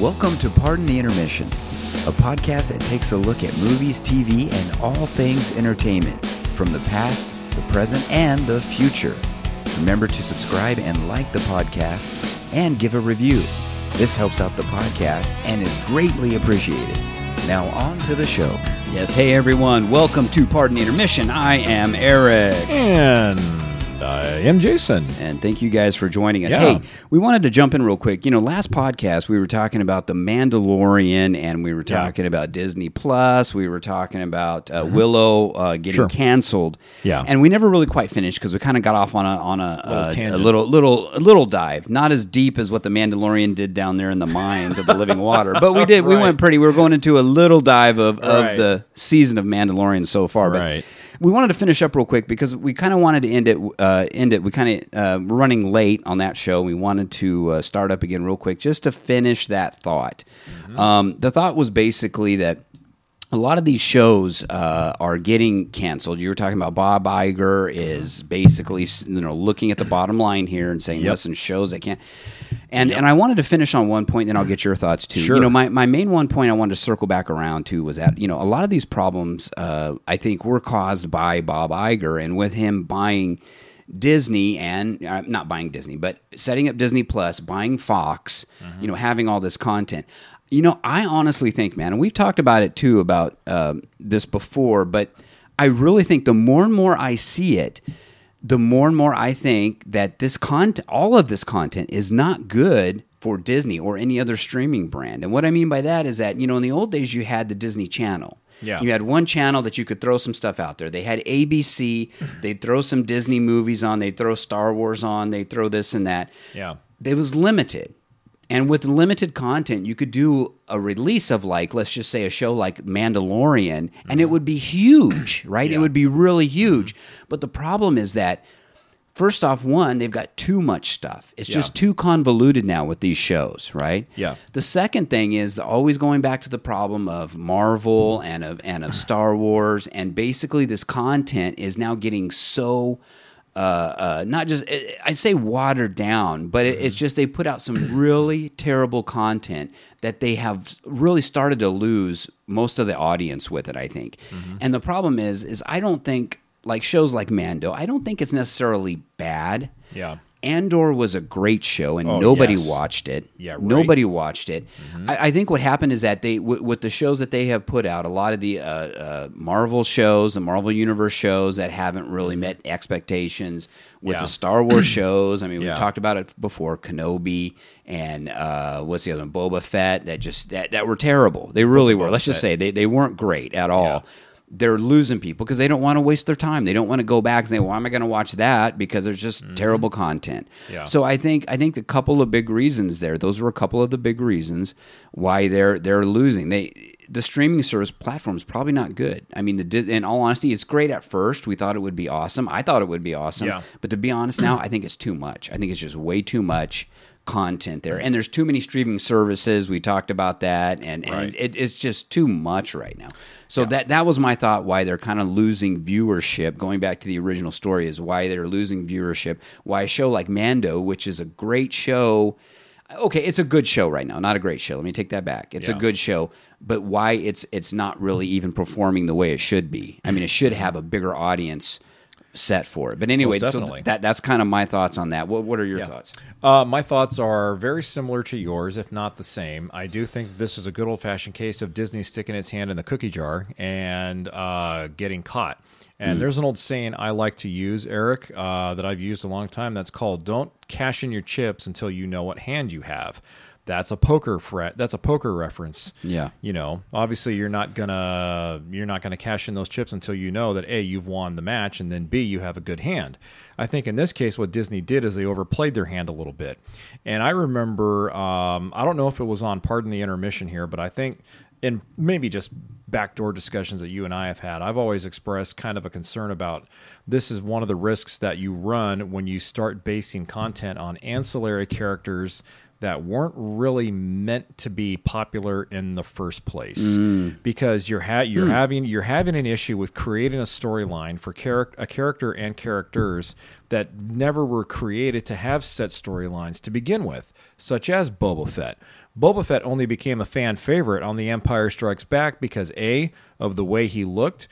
Welcome to Pardon the Intermission, a podcast that takes a look at movies, TV, and all things entertainment from the past, the present, and the future. Remember to subscribe and like the podcast and give a review. This helps out the podcast and is greatly appreciated. Now, on to the show. Yes, hey everyone, welcome to Pardon the Intermission. I am Eric. And I am Jason. And thank you guys for joining us. Yeah. Hey, we wanted to jump in real quick. You know, last podcast we were talking about The Mandalorian and we were Yeah. talking about Disney Plus. We were talking about uh, Willow uh, getting Mm-hmm. Sure. canceled. Yeah. And we never really quite finished because we kind of got off on a on a, Little uh, a little little a little dive. Not as deep as what the Mandalorian did down there in the mines of the living water, but we did. We went pretty. We were going into a little dive of, of Right. the season of Mandalorian so far. But Right. we wanted to finish up real quick because we kind of wanted to end it. Uh, end it. We kind of uh, we're running late on that show. We wanted to uh, start up again real quick just to finish that thought. Um, the thought was basically that a lot of these shows uh, are getting canceled. You were talking about Bob Iger is basically you know looking at the bottom line here and saying, Yep. listen, shows that can't. And and I wanted to finish on one point, then I'll get your thoughts too. Sure. You know, my, my main one point I wanted to circle back around to was that you know a lot of these problems uh, I think were caused by Bob Iger and with him buying. Disney and uh, not buying Disney, but setting up Disney Plus, buying Fox, you know, having all this content. You know, I honestly think, man, and we've talked about it too about um, this before, but I really think the more and more I see it, the more and more I think that this content, all of this content, is not good for Disney or any other streaming brand. And what I mean by that is that you know, in the old days, you had the Disney Channel. Yeah. You had one channel that you could throw some stuff out there. They had ABC. They'd throw some Disney movies on. They'd throw Star Wars on. They'd throw this and that. Yeah. It was limited. And with limited content, you could do a release of like, let's just say a show like Mandalorian, and it mm-hmm. would be huge, right? It would be really mm-hmm. huge. But the problem is that first off, one, they've got too much stuff. It's just too convoluted now with these shows, right? Yeah. The second thing is always going back to the problem of Marvel and of and of Star Wars, and basically this content is now getting so. Uh, uh, not just I'd say watered down, but it, it's just they put out some really terrible content that they have really started to lose most of the audience with it. I think, and the problem is, is I don't think like shows like Mando, I don't think it's necessarily bad. Yeah. Andor was a great show, and Oh, nobody yes. watched it. Yeah, right. nobody watched it. I, I think what happened is that they, w- with the shows that they have put out, a lot of the uh, uh, Marvel shows, the Marvel Universe shows that haven't really met expectations. With Yeah. the Star Wars shows, I mean, we talked about it before, Kenobi and uh, what's the other one, Boba Fett, that just that, that were terrible. They really were. Let's just say they, they weren't great at all Yeah. They're losing people because they don't want to waste their time. They don't want to go back and say, "Well, am I going to watch that?" Because there's just terrible content. Mm-hmm. Yeah. So I think I think a couple of big reasons there. Those were a couple of the big reasons why they're they're losing. They the streaming service platform is probably not good. I mean, the in all honesty, it's great at first. We thought it would be awesome. I thought it would be awesome. Yeah. But to be honest, now I think it's too much. I think it's just way too much content there, and there's too many streaming services. We talked about that, and, and it, it's just too much right now. So that that was my thought. Why they're kind of losing viewership. Going back to the original story, is why they're losing viewership. Why a show like Mando, which is a great show. Okay, it's a good show right now. Not a great show. Let me take that back. It's a good show, but why it's it's not really even performing the way it should be. I mean, it should have a bigger audience set for it. But anyway, so definitely. that that's kind of my thoughts on that. What what are your thoughts? Uh, my thoughts are very similar to yours, if not the same. I do think this is a good old fashioned case of Disney sticking its hand in the cookie jar and uh, getting caught. And there's an old saying I like to use, Eric, uh, that I've used a long time. That's called "Don't cash in your chips until you know what hand you have." That's a poker fret. That's a poker reference. Yeah. You know, obviously you're not gonna you're not gonna cash in those chips until you know that a you've won the match and then b you have a good hand. I think in this case what Disney did is they overplayed their hand a little bit, and I remember um, I don't know if it was on Pardon the Intermission here, but I think in maybe just backdoor discussions that you and I have had, I've always expressed kind of a concern about this is one of the risks that you run when you start basing content on ancillary characters that weren't really meant to be popular in the first place mm. because you're ha- you're hmm. having you're having an issue with creating a storyline for charac- a character and characters that never were created to have set storylines to begin with such as Boba Fett. Boba Fett only became a fan favorite on The Empire Strikes Back because A of the way he looked,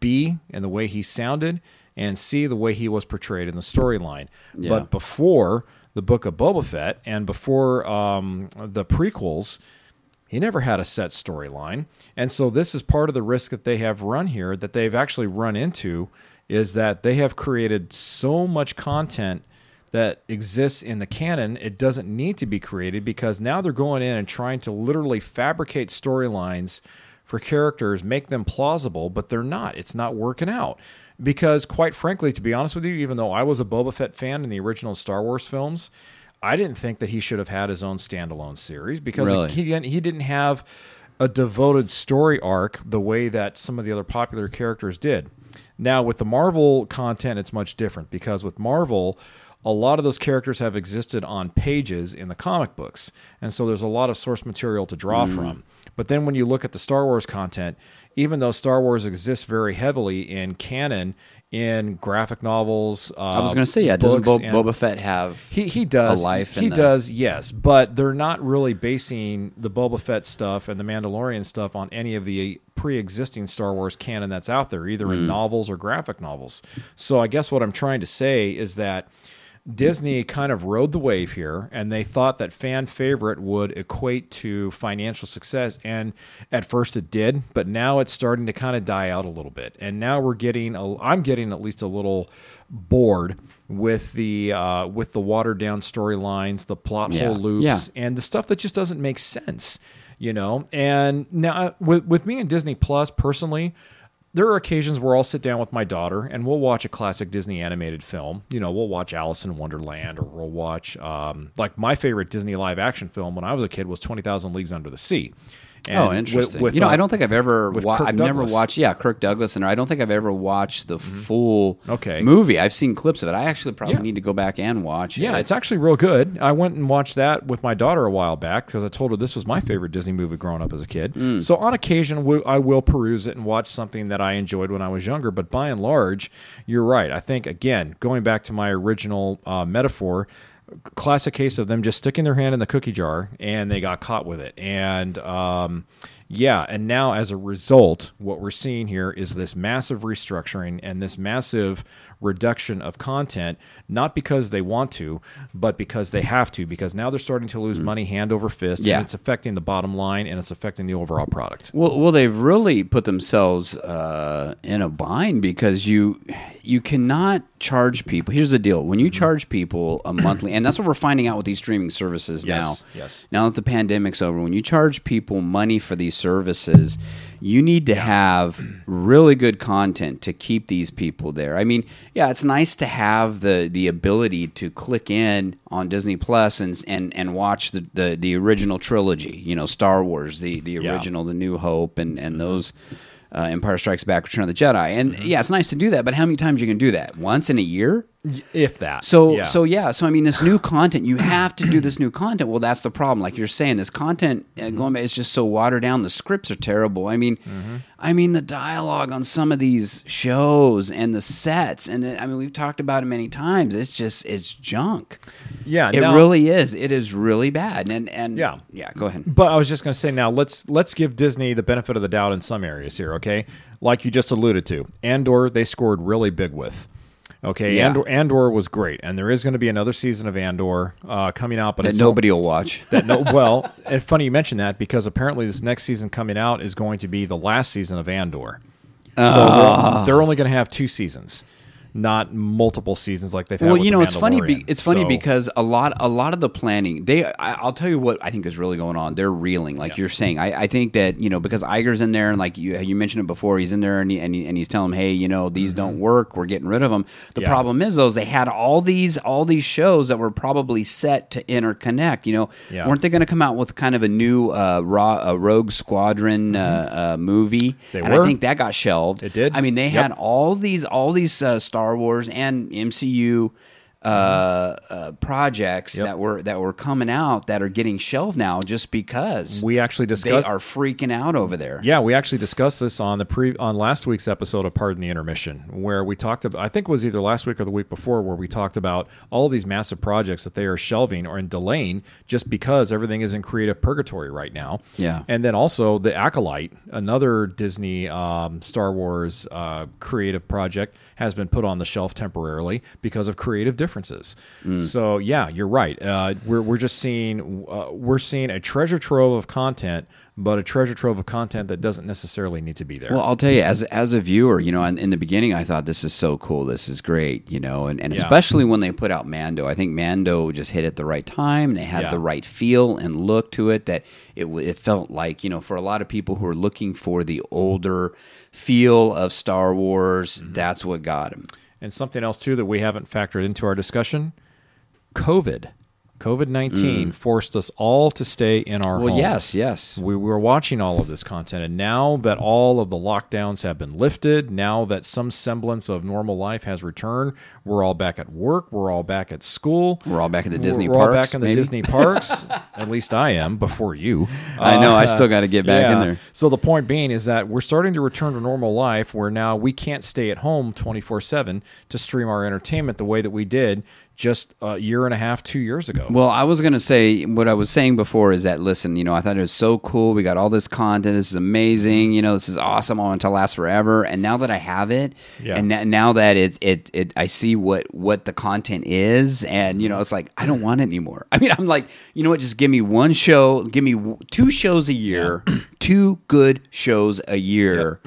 B and the way he sounded, and C the way he was portrayed in the storyline. But before the book of Boba Fett and before um, the prequels, he never had a set storyline. And so this is part of the risk that they have run here that they've actually run into is that they have created so much content that exists in the canon it doesn't need to be created because now they're going in and trying to literally fabricate storylines for characters make them plausible but they're not it's not working out because quite frankly to be honest with you even though I was a Boba Fett fan in the original Star Wars films I didn't think that he should have had his own standalone series because Really? he he didn't have a devoted story arc the way that some of the other popular characters did. Now with the Marvel content it's much different because with Marvel a lot of those characters have existed on pages in the comic books. And so there's a lot of source material to draw from. But then when you look at the Star Wars content, even though Star Wars exists very heavily in canon, in graphic novels, uh, I was going to say, yeah, doesn't Bo- Boba Fett have he he does a life? He the- does, yes, but they're not really basing the Boba Fett stuff and the Mandalorian stuff on any of the pre-existing Star Wars canon that's out there, either Mm. in novels or graphic novels. So I guess what I'm trying to say is that Disney kind of rode the wave here, and they thought that fan favorite would equate to financial success. And at first it did, but now it's starting to kind of die out a little bit. And now we're getting, a, I'm getting at least a little bored with the uh, with the watered down storylines, the plot Yeah. hole loops, Yeah. and the stuff that just doesn't make sense. You know, and now with with me and Disney Plus personally, there are occasions where I'll sit down with my daughter and we'll watch a classic Disney animated film. You know, we'll watch Alice in Wonderland or we'll watch, um, like, my favorite Disney live action film when I was a kid was 20,000 Leagues Under the Sea. And Oh, interesting. with, you know, uh, I don't think I've ever. with Wa- I've never Douglas. Mm-hmm. watched. Yeah, Kirk Douglas, and I don't think I've ever watched the full Okay. movie. I've seen clips of it. I actually probably Yeah. need to go back and watch. Yeah, it. it's actually real good. I went and watched that with my daughter a while back because I told her this was my favorite Disney movie growing up as a kid. Mm. So on occasion, I will peruse it and watch something that I enjoyed when I was younger. But by and large, you're right. I think again, going back to my original uh, metaphor, classic case of them just sticking their hand in the cookie jar and they got caught with it. And um, yeah, and now as a result, what we're seeing here is this massive restructuring and this massive reduction of content, not because they want to, but because they have to, because now they're starting to lose money hand over fist, Yeah. and it's affecting the bottom line and it's affecting the overall product. Well, well, they've really put themselves uh, in a bind because you you cannot charge people. Here's the deal: when you Mm-hmm. charge people a monthly, and that's what we're finding out with these streaming services Yes, now. yes. Now that the pandemic's over, when you charge people money for these services, you need to have really good content to keep these people there. I mean, yeah, it's nice to have the the ability to click in on Disney Plus and and and watch the the, the original trilogy. You know, Star Wars, the the Yeah. original, the New Hope, and and those. Uh, Empire Strikes Back, Return of the Jedi, and Mm-hmm. yeah, it's nice to do that. But how many times you can do that? Once in a year? If that. So yeah. so yeah, so I mean, this new content, you have to do this new content. Well, that's the problem. Like you're saying, this content uh, Mm-hmm. going back, it's just so watered down. The scripts are terrible. I mean, Mm-hmm. I mean the dialogue on some of these shows and the sets, and the, I mean we've talked about it many times. It's just it's junk. yeah, It now- really is. It is really bad. And and Yeah. yeah. Go ahead. But I was just going to say now let's let's give Disney the benefit of the doubt in some areas here, okay? Like you just alluded to, Andor they scored really big with. Okay, Yeah. Andor, Andor was great, and there is going to be another season of Andor uh, coming out, but That it's nobody will watch. that no well, and funny you mention that because apparently this next season coming out is going to be the last season of Andor. So Ah. they're, they're only going to have two seasons, not multiple seasons like they've had. well, you The know, it's funny. Be, it's funny So- because a lot, a lot of the planning. They, I, I'll tell you what I think is really going on. They're reeling, like you're saying. I, I think that you know because Iger's in there, and like you, you mentioned it before, he's in there, and, he, and, he, and he's telling them, hey, you know, these don't work. We're getting rid of them. The Yeah. problem is, though, is they had all these, all these shows that were probably set to interconnect. You know, Yeah. weren't they going to come out with kind of a new uh, raw, uh, Rogue Squadron uh, uh, movie? They and were. I think that got shelved. It did. I mean, they Yep. had all these all these uh, Star Wars and MCU uh, uh, projects that were that were coming out that are getting shelved now just because We actually they discussed are freaking out over there. Yeah, we actually discussed this on the pre on last week's episode of Pardon the Intermission, where we talked about I think it was either last week or the week before, where we talked about all these massive projects that they are shelving or in delaying just because everything is in creative purgatory right now. Yeah. and then also the Acolyte, another Disney um, Star Wars uh, creative project, has been put on the shelf temporarily because of creative differences. So yeah, you're right. Uh, we're we're just seeing uh, we're seeing a treasure trove of content, but a treasure trove of content that doesn't necessarily need to be there. Well, I'll tell you, as as a viewer, you know, in, in the beginning, I thought this is so cool, this is great, you know, and, and Yeah. especially when they put out Mando, I think Mando just hit at the right time, and it had Yeah. the right feel and look to it that it it felt like, you know, for a lot of people who are looking for the older feel of Star Wars, Mm-hmm. that's what got them. And something else too that we haven't factored into our discussion: COVID. COVID nineteen forced us all to stay in our Mm. Well, homes. yes, yes. We were watching all of this content, and now that all of the lockdowns have been lifted, now that some semblance of normal life has returned, we're all back at work, we're all back at school, We're all back at the Disney we're all back in the maybe? Disney parks. at least I am before you. I know, I Uh, still gotta get back in there. So the point being is that we're starting to return to normal life, where now we can't stay at home twenty four seven to stream our entertainment the way that we did just a year and a half, two years ago. Well, I was going to say what I was saying before is that listen, you know, I thought it was so cool. We got all this content. This is amazing. You know, this is awesome. I want it to last forever. And now that I have it, Yeah. and n- now that it, it, it, I see what what the content is, and you know, it's like I don't want it anymore. I mean, I'm like, you know what? Just give me one show. Give me two shows a year. two good shows a year.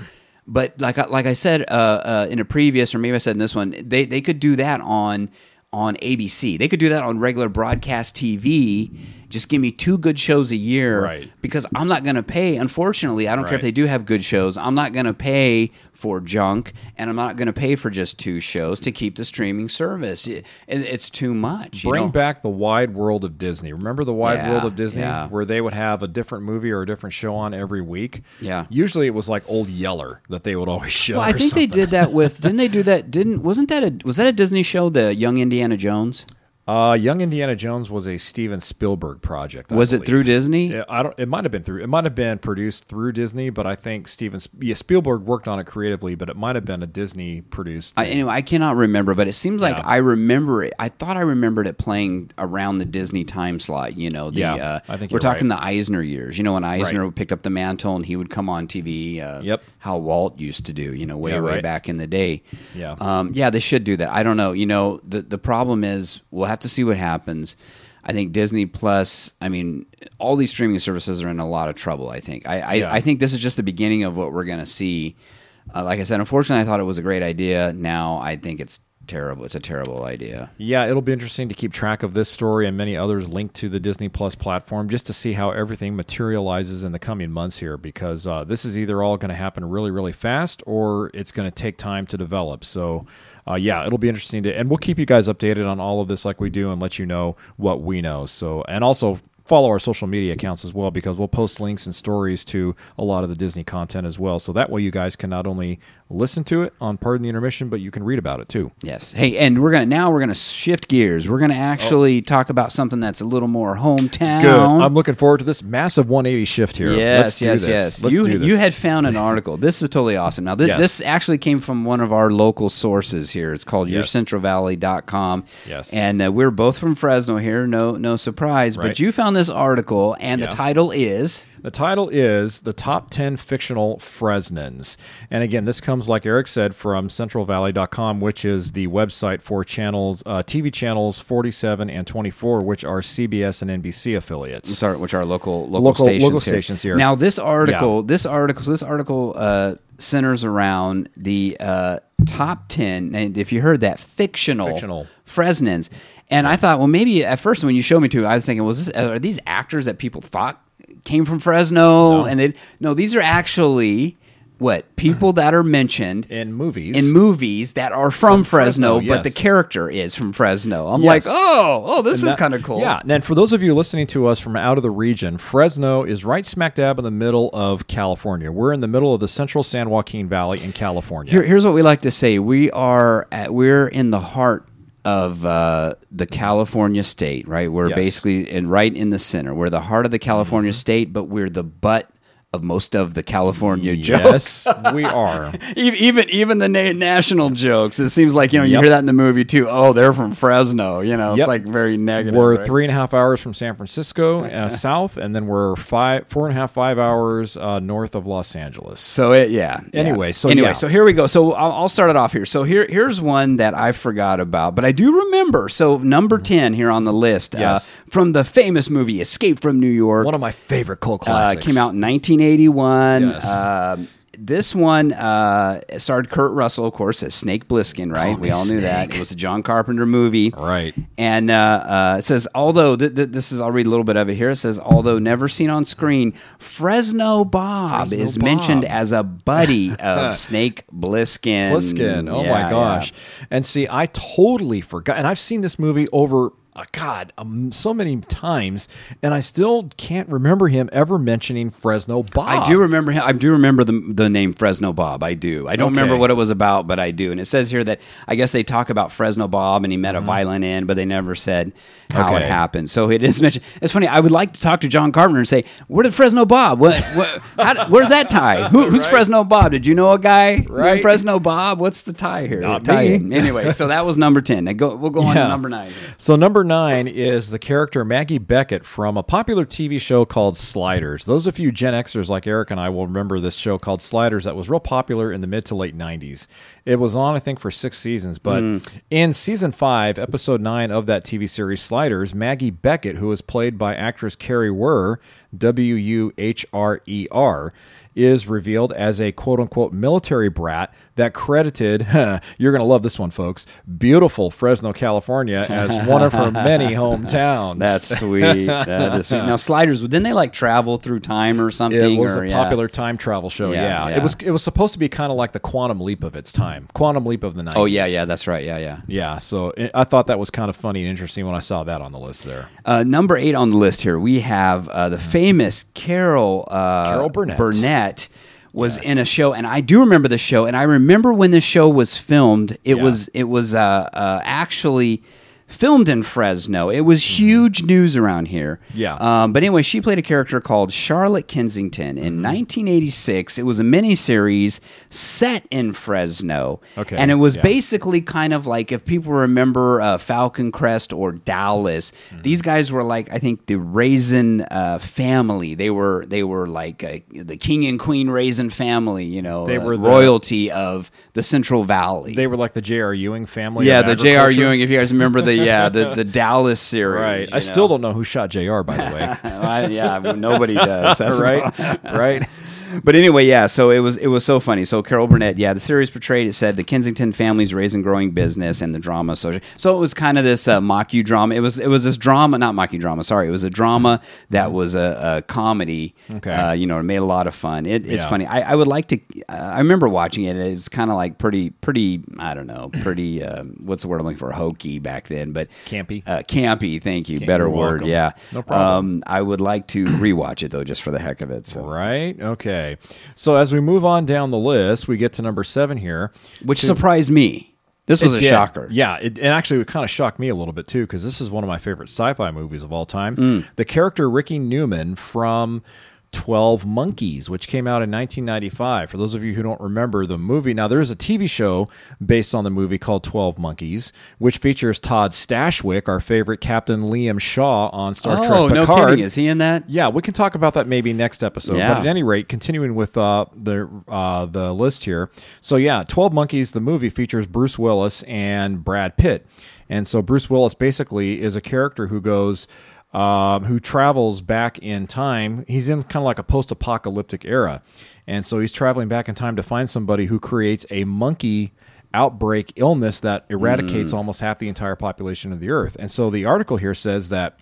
But like I- like I said uh, uh, in a previous, or maybe I said in this one, they they could do that on on ABC. They could do that on regular broadcast TV. Just give me two good shows a year, Right. Because I'm not going to pay. Unfortunately, I don't care if they do have good shows. I'm not going to pay for junk, and I'm not going to pay for just two shows to keep the streaming service. It- it's too much. you Bring know? back the wide world of Disney. Remember the wide Yeah, world of Disney yeah. where they would have a different movie or a different show on every week? Yeah. Usually it was like Old Yeller that they would always show. Well, I think they did that with. Didn't they do that? Didn't wasn't that a was that a Disney show? The Young Indiana Jones. Uh, Young Indiana Jones was a Steven Spielberg project. I Was it through Disney? Yeah, I don't. It might have been through. It might have been produced through Disney, but I think Steven. Yeah, Spielberg worked on it creatively, but it might have been a Disney produced. I, anyway, I cannot remember, but it seems like I remember it. I thought I remembered it playing around the Disney time slot. You know, the Yeah, uh, I think we're talking right. the Eisner years. You know, when Eisner picked up the mantle and he would come on TV. Uh, Yep. How Walt used to do. You know, way Yeah, way right. back in the day. Yeah. Um, yeah, they should do that. I don't know. You know, the the problem is we'll have to see what happens. I think Disney Plus. I mean, all these streaming services are in a lot of trouble. I think. I I, Yeah. I think this is just the beginning of what we're going to see. Uh, like I said, unfortunately, I thought it was a great idea. Now I think it's terrible. It's a terrible idea. Yeah, it'll be interesting to keep track of this story and many others linked to the Disney Plus platform just to see how everything materializes in the coming months here because uh, this is either all going to happen really, really fast or it's going to take time to develop. So, uh, yeah, it'll be interesting to, and we'll keep you guys updated on all of this like we do and let you know what we know. So, and also, follow our social media accounts as well because we'll post links and stories to a lot of the Disney content as well. So that way you guys can not only listen to it on Pardon the Intermission, but you can read about it too. Yes. Hey, and we're gonna now we're gonna shift gears. We're gonna actually talk about something that's a little more hometown. Good. I'm looking forward to this massive 180 shift here. Yes, Let's do yes, this. yes. Let's you do this. you had found an article. this is totally awesome. Now, th- Yes. this actually came from one of our local sources here. It's called Yes. yourcentralvalley.com. Yes. And uh, we're both from Fresno here. No no surprise. But you found this article, and Yeah. the title is The title is The Top 10 Fictional Fresnans. And again, this comes, like Eric said, from centralvalley.com, which is the website for channels, uh, TV channels 47 and 24, which are CBS and NBC affiliates. sorry, which are local local, Local- stations, local here. stations here. Now, this article, this article, this article uh, centers around the uh, top ten. And if you heard that, fictional, Fictional. Fresnans. And I thought, well, maybe at first when you showed me to, I was thinking, was this are these actors that people thought came from Fresno? No. And they no, these are actually what people that are mentioned In movies. in movies that are from, Fresno, Fresno, but the character is from Fresno. I'm Yes. like, oh, oh, this And is kind of cool. Yeah. And for those of you listening to us from out of the region, Fresno is right smack dab in the middle of California. We're in the middle of the central San Joaquin Valley in California. Here, here's what we like to say: we are at, we're in the heart of uh, the California state, right? We're Yes. basically in right in the center. We're the heart of the California Mm-hmm. state, but we're the butt of most of the California jokes. Yes, we are. Even even the na- national jokes. It seems like you know you Yep. hear that in the movie too. Oh, they're from Fresno. You know, it's like very negative. We're right? three and a half hours from San Francisco uh, south, and then we're five, four and a half, five hours uh, north of Los Angeles. So it, yeah. yeah. Anyway, so anyway, yeah. so here we go. So I'll, I'll start it off here. So here, here's one that I forgot about, but I do remember. So number ten here on the list, Mm-hmm. Yes. uh, from the famous movie Escape from New York, One of my favorite cult uh, classics. came out in 1981. Yes. Um, this one uh, starred Kurt Russell, of course, as Snake Plissken, right? Call we all knew that. It was a John Carpenter movie. Right. And uh, uh, it says, although, th- th- this is, I'll read a little bit of it here. It says, although never seen on screen, Fresno Bob Fresno is Bob. mentioned as a buddy of Snake Plissken. Pliskin. Oh Yeah, my yeah. gosh. And see, I totally forgot. And I've seen this movie over, uh, God, um, so many times, and I still can't remember him ever mentioning Fresno Bob. I do remember him. I do remember the the name Fresno Bob. I do. I don't Okay. remember what it was about, but I do. And it says here that I guess they talk about Fresno Bob and he met a violent end, but they never said how it Mm-hmm. Happened. So it is mentioned. It's funny. I would like to talk to John Carpenter and say, "Where did Fresno Bob? What? what how, where's that tie? Who, who's Fresno Bob? Did you know a guy named Right. Fresno Bob? What's the tie here? Not tie me. in. Anyway, so that was number ten. Now go, we'll go on to number nine. So number nine is the character Maggie Beckett from a popular TV show called Sliders. Those of you Gen Xers like Eric and I will remember this show called Sliders that was real popular in the mid to late '90s. It was on, I think, for six seasons. But hmm. in season five, episode nine of that TV series Sliders, Maggie Beckett, who was played by actress Kari Wuhrer, W U H R E R, is revealed as a quote unquote military brat that credited, you're going to love this one, folks, beautiful Fresno, California, as one of her many hometowns. That's sweet. That is sweet. Now sliders, didn't they like travel through time or something? It was or, a yeah. popular time travel show. Yeah, Yeah, yeah. it was. It was supposed to be kind of like the Quantum Leap of its time. Quantum Leap of the 90s. Oh yeah, yeah, that's right. Yeah, yeah. yeah. So it, I thought that was kind of funny and interesting when I saw that on the list there. Uh, number eight on the list here, we have uh, the famous Carol uh, Carol Burnett. Burnett was in a show, and I do remember the show, and I remember when the show was filmed. It Yeah. was it was uh, uh, actually filmed in Fresno. It was Mm-hmm. huge news around here. Yeah. Um, but anyway, she played a character called Charlotte Kensington in Mm-hmm. 1986. It was a miniseries set in Fresno. Okay, And it was yeah. basically kind of like if people remember uh, Falcon Crest or Dallas, Mm-hmm. these guys were like I think the Raisin uh, family. They were they were like uh, the king and queen Raisin family. You know, They uh, were the- royalty of the Central Valley. They were like the J.R. Ewing family. yeah, the J.R. Ewing. If you guys remember the yeah the, the Dallas series, Right. I you still don't know who shot J.R. By the way. I, yeah, nobody does. That's right. right. But anyway, yeah. So it was it was so funny. So Carol Burnett, yeah, the series portrayed. It said the Kensington family's raising growing business and the drama. So so it was kind of this uh, mock drama. It was it was this drama, not mock drama. Sorry, it was a drama that was a, a comedy. Okay. Uh, you know, it made a lot of fun. It, it's Yeah. funny. I, I would like to. Uh, I remember watching it. It's kind of like pretty pretty. I don't know. Pretty. Um, what's the word I'm looking for? Hokey back then, but Campy. Uh, campy. Thank you. Better word. welcome. Yeah. No problem. Um, I would like to rewatch it though, just for the heck of it. So. Right. Okay. So as we move on down the list, we get to number seven here. which surprised me. This was a did. shocker. Yeah, it, and actually, it kind of shocked me a little bit too because this is one of my favorite sci-fi movies of all time. Mm. The character Ricky Newman from Twelve Monkeys, which came out in 1995. For those of you who don't remember the movie, now there is a TV show based on the movie called Twelve Monkeys, which features Todd Stashwick, our favorite Captain Liam Shaw on Star Trek Oh, no kidding! Is he in that? Yeah, we can talk about that maybe next episode. Yeah. But at any rate, continuing with uh, the uh, the list here. So yeah, Twelve Monkeys, the movie features Bruce Willis and Brad Pitt, and so Bruce Willis basically is a character who goes. Um, who travels back in time? He's in kind of like a post-apocalyptic era, and so he's traveling back in time to find somebody who creates a monkey outbreak illness that eradicates almost half the entire population of the Earth. And so the article here says that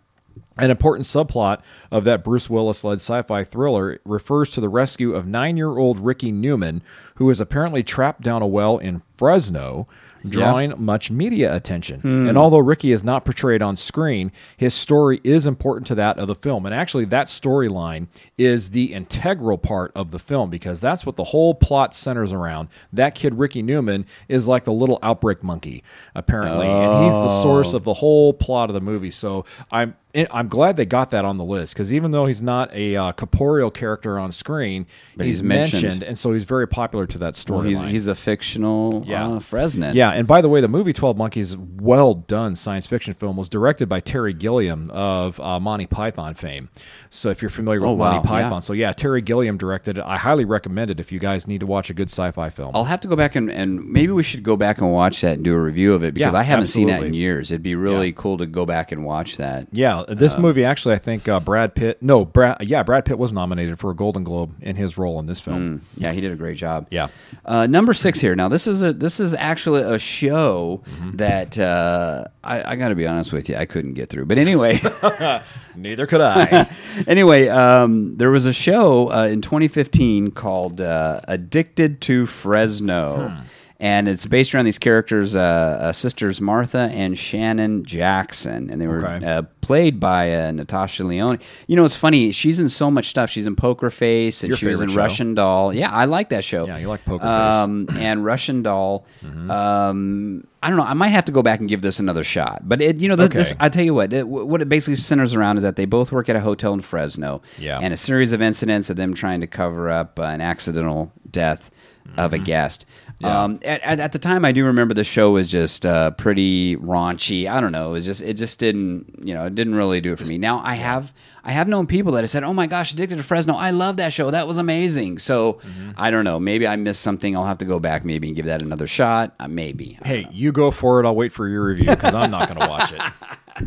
an important subplot of that Bruce Willis led sci fi thriller refers to the rescue of nine year old Ricky Newman, who is apparently trapped down a well in Fresno drawing much media attention. Hmm. And although Ricky is not portrayed on screen, his story is important to that of the film. And actually, that storyline is the integral part of the film because that's what the whole plot centers around. That kid, Ricky Newman, is like the little outbreak monkey, apparently. And he's the source of the whole plot of the movie. So I'm I'm glad they got that on the list because even though he's not a uh, corporeal character on screen, he's, he's mentioned. mentioned. and so he's very popular to that Well, he's storyline. he's a fictional Yeah. uh, Fresno. Yeah, and by the way, the movie Twelve Monkeys, well done science fiction film, was directed by Terry Gilliam of uh, Monty Python fame. So if you're familiar with Oh, wow, Monty Python, yeah. so yeah, Terry Gilliam directed it. I highly recommend it if you guys need to watch a good sci-fi film. I'll have to go back and, and maybe we should go back and watch that and do a review of it because Yeah, I haven't seen that in years. It'd be really Yeah. cool to go back and watch that. yeah, this movie actually, I think uh, Brad Pitt. No, Brad. Yeah, Brad Pitt was nominated for a Golden Globe in his role in this film. Yeah, he did a great job. Yeah. Uh, number six here. Now this is a this is actually a show Mm-hmm. that uh, I, I got to be honest with you, I couldn't get through. But anyway, Neither could I. anyway, um, there was a show uh, in 2015 called uh, "Addicted to Fresno." Hmm. And it's based around these characters, uh, uh, sisters Martha and Shannon Jackson, and they were Okay. uh, played by uh, Natasha Lyonne. You know, it's funny; she's in so much stuff. She's in Poker Face, and Your she was in show. Russian Doll. Yeah, I like that show. Yeah, you like Poker Face. um, and Russian Doll. Um, I don't know. I might have to go back and give this another shot. But it, you know, th- this, I tell you what, it, what it basically centers around is that they both work at a hotel in Fresno. Yeah. And a series of incidents of them trying to cover up uh, an accidental death of a guest. Mm-hmm. Yeah. Um, at, at, at the time, I do remember the show was just uh, pretty raunchy. I don't know. It was just it just didn't you know it didn't really do it for me. Now I have I have known people that have said, "Oh my gosh, Addicted to Fresno, I love that show. That was amazing." So Mm-hmm. I don't know. Maybe I missed something. I'll have to go back maybe and give that another shot. Uh, maybe. Hey, you go for it. I'll wait for your review because I'm not going to watch it.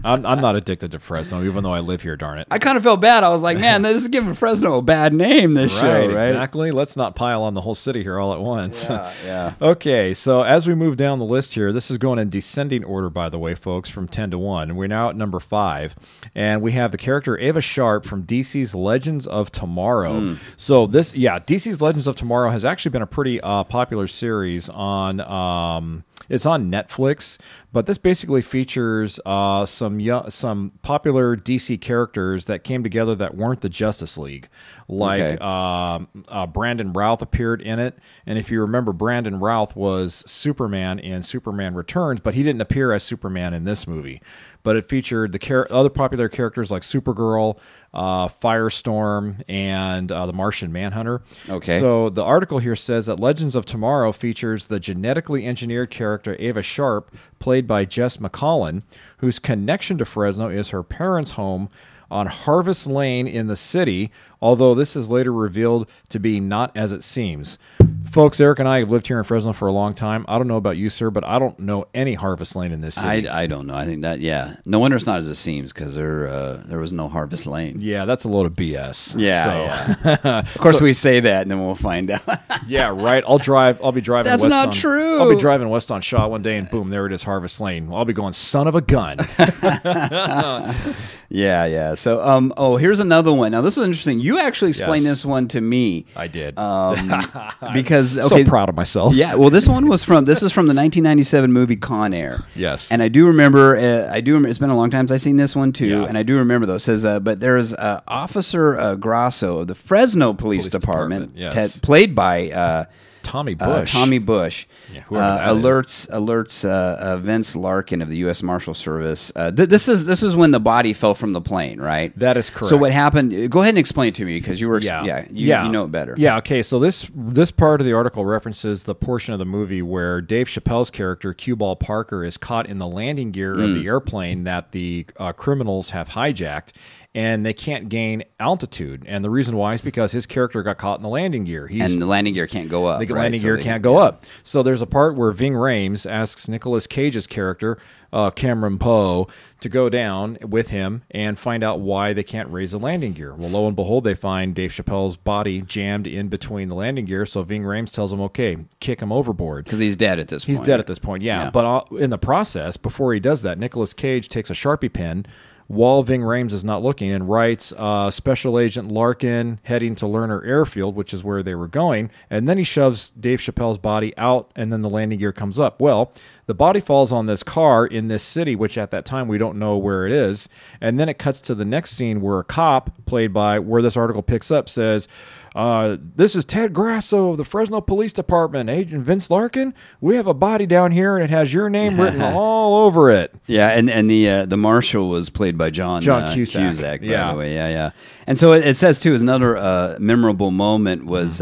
I'm, I'm not addicted to Fresno, even though I live here. Darn it. I kind of felt bad. I was like, man, this is giving Fresno a bad name. This show, right? exactly. Let's not pile on the whole city here all at once. Yeah, yeah. okay, so as we move down the list here, this is going in descending order, by the way, folks, from 10 to 1. We're now at number 5, and we have the character Ava Sharp from DC's Legends of Tomorrow. Hmm. So, this, yeah, DC's Legends of Tomorrow has actually been a pretty uh, popular series on. Um, it's on Netflix, but this basically features uh, some young, some popular DC characters that came together that weren't the Justice League. Like Okay. um, uh, Brandon Routh appeared in it, and if you remember, Brandon Routh was Superman in Superman Returns, but he didn't appear as Superman in this movie. But it featured the char- other popular characters like Supergirl, uh, Firestorm, and uh, the Martian Manhunter. Okay. So the article here says that Legends of Tomorrow features the genetically engineered character Ava Sharp, played by Jes Macallan, whose connection to Fresno is her parents' home on Harvest Lane in the city, although this is later revealed to be not as it seems. Folks, Eric and I have lived here in Fresno for a long time. I don't know about you, sir, but I don't know any Harvest Lane in this city. I, I don't know. I think that yeah. No wonder it's not as it seems because there uh, there was no Harvest Lane. yeah, that's a load of BS. Yeah, So- Of course, we say that and then we'll find out. Yeah, right. I'll drive. I'll be driving. That's west not on, true. I'll be driving west on Shaw one day, and boom, there it is, Harvest Lane. I'll be going, son of a gun. yeah, yeah. So um oh here's another one. Now this is interesting. You actually explained Yes. this one to me. I did. Um, because okay, so proud of myself. Yeah, well, this one was from this is from the 1997 movie Con Air. Yes. and I do remember. Uh, I do. Remember, it's been a long time since I've seen this one too, Yeah. and I do remember though. It says, uh, but there is uh, Officer uh, Grasso of the Fresno Police, Department, Department, yes. played by. Uh, Tommy uh, Bush. Tommy Bush Yeah, uh, that is. alerts alerts uh, uh, Vince Larkin of the U.S. Marshal Service. Uh, th- this is this is when the body fell from the plane, right? That is correct. So what happened? Go ahead and explain it to me because you were yeah, yeah, you, you know it better. Yeah, okay. So this this part of the article references the portion of the movie where Dave Chappelle's character Q Ball Parker is caught in the landing gear of Mm. the airplane that the uh, criminals have hijacked, and they can't gain altitude. And the reason why is because his character got caught in the landing gear. He's and the landing gear can't go up. the right? landing So gear they- can't go up. So there's a part where Ving Rhames asks Nicolas Cage's character, uh, Cameron Poe, to go down with him and find out why they can't raise the landing gear. Well, lo and behold, they find Dave Chappelle's body jammed in between the landing gear. So Ving Rhames tells him, okay, kick him overboard. because he's dead at this He's point. He's dead at this point, yeah. Yeah. But uh, in the process, before he does that, Nicolas Cage takes a Sharpie pen, while Ving Rhames is not looking and writes uh, Special Agent Larkin heading to Lerner Airfield, which is where they were going. And then he shoves Dave Chappelle's body out, and then the landing gear comes up. Well, the body falls on this car in this city, which at that time we don't know where it is. And then it cuts to the next scene where a cop, played by where this article picks up, says, uh, this is Ted Grasso of the Fresno Police Department, Agent Vince Larkin. We have a body down here, and it has your name written all over it. Yeah, and and the uh, the marshal was played by John John uh, Cusack. by Yeah. the way, yeah, yeah. And so it, it says too is another uh, memorable moment was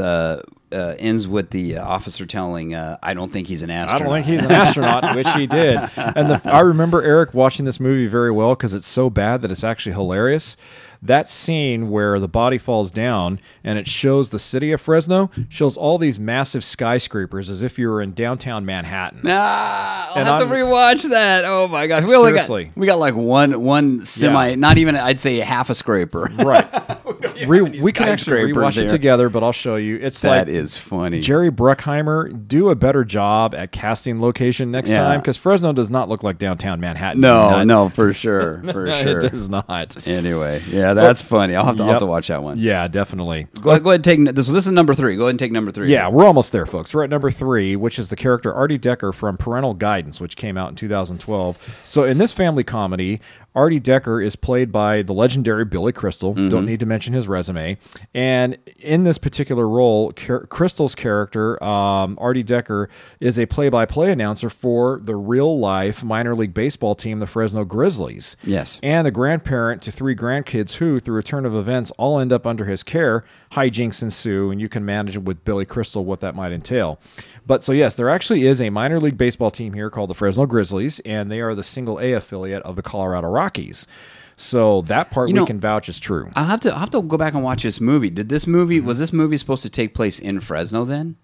uh, ends with the uh, officer telling, uh, "I don't think he's an astronaut." I don't think he's an astronaut, which he did. And the, I remember Eric watching this movie very well because it's so bad that it's actually hilarious. That scene where the body falls down and it shows the city of Fresno shows all these massive skyscrapers as if you were in downtown Manhattan. Ah, I'll And have to I'm- rewatch that. Oh my gosh, we Seriously. got we got like one one semi, Yeah. not even I'd say half a scraper. Right. Re- any we can actually skyscrapers rewatch here. it together, but I'll show you. It's That like is funny. Jerry Bruckheimer do a better job at casting location next Yeah. time because Fresno does not look like downtown Manhattan. no, None. no, for sure, for sure. it does not. Anyway, yeah, that's funny. I'll have to I'll have to watch that one. Yeah, definitely. Go ahead, go ahead and take this. This is number three. Go ahead and take number three. Yeah, we're almost there, folks. We're at number three, which is the character Artie Decker from Parental Guidance, which came out in 2012. So, in this family comedy, Artie Decker is played by the legendary Billy Crystal. Don't need to mention his resume. And in this particular role, Car- Crystal's character, um, Artie Decker, is a play by play announcer for the real life minor league baseball team, the Fresno Grizzlies. Yes. And the grandparent to three grandkids who, through a turn of events, all end up under his care. Hijinks ensue, and you can manage with Billy Crystal what that might entail. But so, yes, there actually is a minor league baseball team here called the Fresno Grizzlies, and they are the single A affiliate of the Colorado Rockies. So that part You we can vouch is true. I'll have to I'll have to go back and watch this movie. Did this movie was this movie supposed to take place in Fresno then?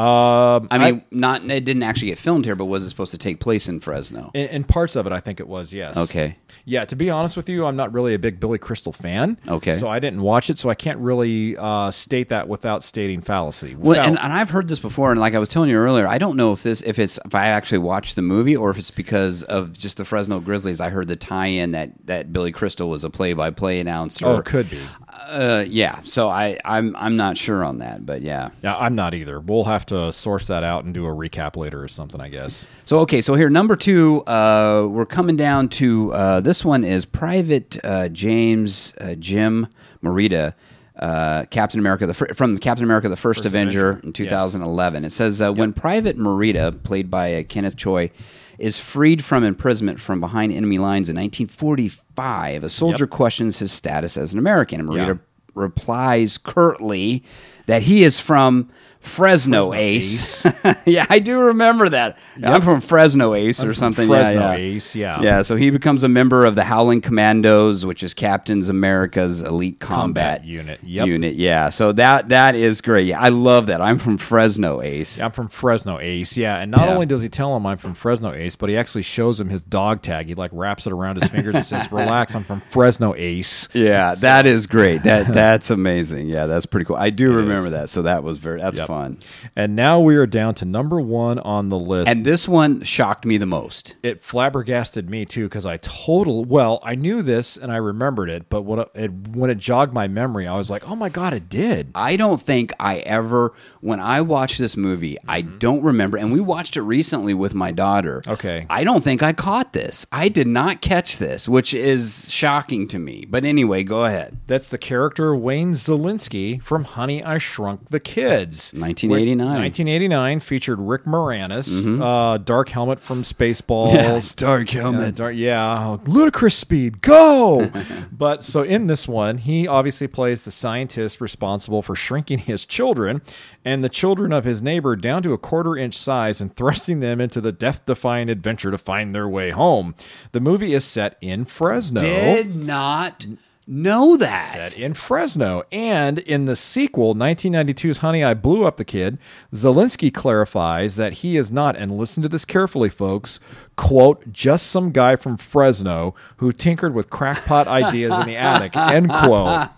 Um, I mean, not it didn't actually get filmed here, but was it supposed to take place in Fresno? in, in parts of it, I think it was yes. Okay. Yeah, to be honest with you, I'm not really a big Billy Crystal fan. Okay. So I didn't watch it, so I can't really uh, state that without stating fallacy. Well, and, and I've heard this before, and like I was telling you earlier, I don't know if this if it's if I actually watched the movie or if it's because of just the Fresno Grizzlies. I heard the tie-in that that Billy Crystal was a play-by-play announcer. oh, it could be. Uh, yeah. So I I'm I'm not sure on that, but yeah. Yeah, I'm not either. We'll have to source that out and do a recap later or something, I guess. So okay, so here number two, uh, we're coming down to uh, this one is Private uh, James uh, Jim Morita, uh, Captain America the fir- from Captain America the First, Avenger, Avenger, in 2011. It says uh, when Private Morita, played by uh, Kenneth Choi, is freed from imprisonment from behind enemy lines in 1945, a soldier questions his status as an American, and Morita Yeah. replies curtly that he is from Fresno, Fresno Ace. yeah, I do remember that. I'm from Fresno Ace or from something. Fresno yeah, yeah. Ace, yeah. Yeah, so he becomes a member of the Howling Commandos, which is Captain's America's elite combat, Combat unit. Yep. Unit, yeah. So that that is great. Yeah, I love that. I'm from Fresno Ace. I'm from Fresno Ace, yeah. And not Yeah. only does he tell him I'm from Fresno Ace, but he actually shows him his dog tag. He like wraps it around his fingers and says, "Relax, I'm from Fresno Ace." Yeah, that is great. That that's amazing. Yeah, that's pretty cool. I do remember is. that. So that was very that's Yep. Fun. And now we are down to number one on the list. And this one shocked me the most. it flabbergasted me too because I total well I knew this and I remembered it, but when it when it jogged my memory, I was like, "Oh my god, it did!" I don't think I ever, when I watched this movie, I mm-hmm. don't remember, and we watched it recently with my daughter. Okay. I don't think I caught this. I did not catch this, which is shocking to me. But anyway, go ahead. That's the character Wayne Szalinski from Honey I Shrunk the Kids. 1989. 1989 featured Rick Moranis, uh, Dark Helmet from Spaceballs. Dark Uh, dark, yeah, ludicrous speed, go! but so in this one, he obviously plays the scientist responsible for shrinking his children and the children of his neighbor down to a quarter inch size and thrusting them into the death defying adventure to find their way home. The movie is set in Fresno. Did not know that. Set in Fresno. And in the sequel, 1992's Honey, I Blew Up the Kid, Szalinski clarifies that he is not, and listen to this carefully, folks, quote, just some guy from Fresno who tinkered with crackpot ideas in the attic, end quote.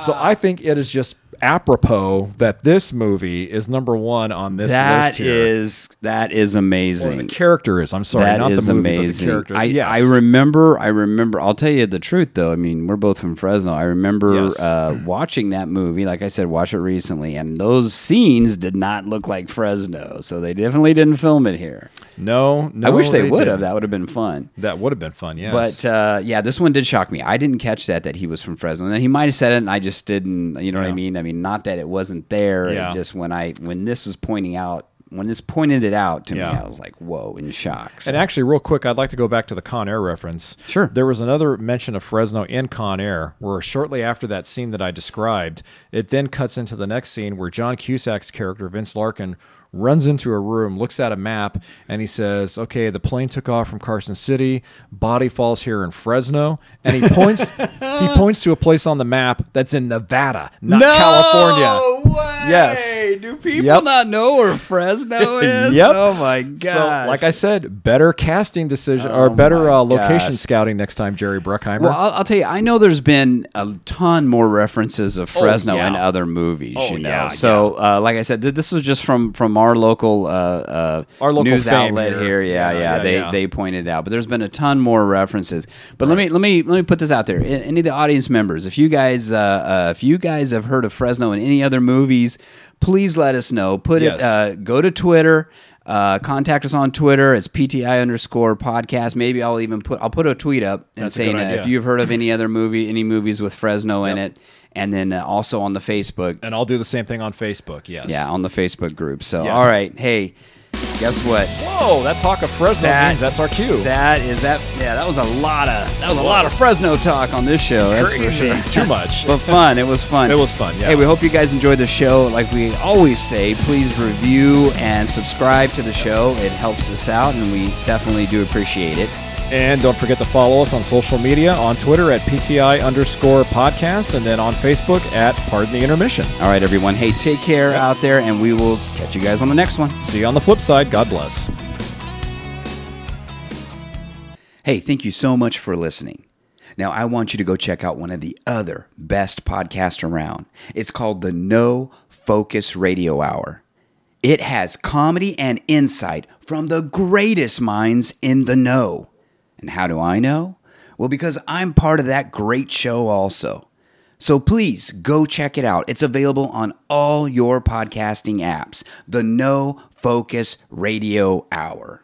So I think it is just apropos that this movie is number one on this That list here. is that is Or amazing. the character is. I'm sorry, That not is the movie, amazing. but the character. I, yes. I remember. I remember. I'll tell you the truth, though. I mean, we're both from Fresno. I remember Yes. uh, watching that movie. Like I said, watch it recently, and those scenes did not look like Fresno, so they definitely didn't film it here. no, no. I wish they, would have. didn't. That would have been fun. That would have been fun. Yes, But uh, yeah, this one did shock me. I didn't catch that that he was from Fresno. And he might have said it, and I just didn't. You know what I mean? I mean, not that it wasn't there. Yeah. just when I when this was pointing out when this pointed it out to me, I was like, whoa, in shock. So- And actually, real quick, I'd like to go back to the Con Air reference. Sure. There was another mention of Fresno in Con Air, where shortly after that scene that I described, it then cuts into the next scene where John Cusack's character, Vince Larkin, runs into a room, looks at a map, and he says, Okay, the plane took off from Carson City, body falls here in Fresno. And he points he points to a place on the map that's in Nevada, not California. way! Yes. Do people Yep. not know where Fresno is? Yep. Oh my god! So, like I said, better casting decision Oh or better uh, location gosh. scouting next time, Jerry Bruckheimer. Well, I'll, I'll tell you, I know there's been a ton more references of Fresno Oh, yeah. in other movies. Oh, you know, yeah, so uh, like I said, th- this was just from from our local uh, uh, Our local news outlet here. here. Yeah, Yeah, yeah, yeah, they yeah. they pointed out, but there's been a ton more references. But let me let me let me put this out there. Any of the audience members, if you guys uh, uh, if you guys have heard of Fresno in any other movies, please let us know. Put Yes. it. Uh, go to Twitter. Uh, contact us on Twitter. It's PTI underscore podcast. Maybe I'll even put I'll put a tweet up and That's saying if you've heard of any other movie, any movies with Fresno in it, and then uh, also on the Facebook. and I'll do the same thing on Facebook. Yes. Yeah, on the Facebook group. So Yes. all right, hey, guess what? Whoa, that talk of Fresno That- means that's our cue. That is that. Yeah, that was a lot of that was a lot of Fresno talk on this show. That's for sure. Too much. but fun. It was fun. It was fun, yeah. Hey, we hope you guys enjoyed the show. Like we always say, please review and subscribe to the show. It helps us out, and we definitely do appreciate it. And don't forget to follow us on social media on Twitter at PTI underscore podcast and then on Facebook at Pardon the Intermission. All right, everyone. Hey, take care out there, and we will catch you guys on the next one. See you on the flip side. God bless. Hey, thank you so much for listening. Now, I want you to go check out one of the other best podcasts around. It's called the No Focus Radio Hour. It has comedy and insight from the greatest minds in the know. And how do I know? Well, because I'm part of that great show also. So please go check it out. It's available on all your podcasting apps. The No Focus Radio Hour.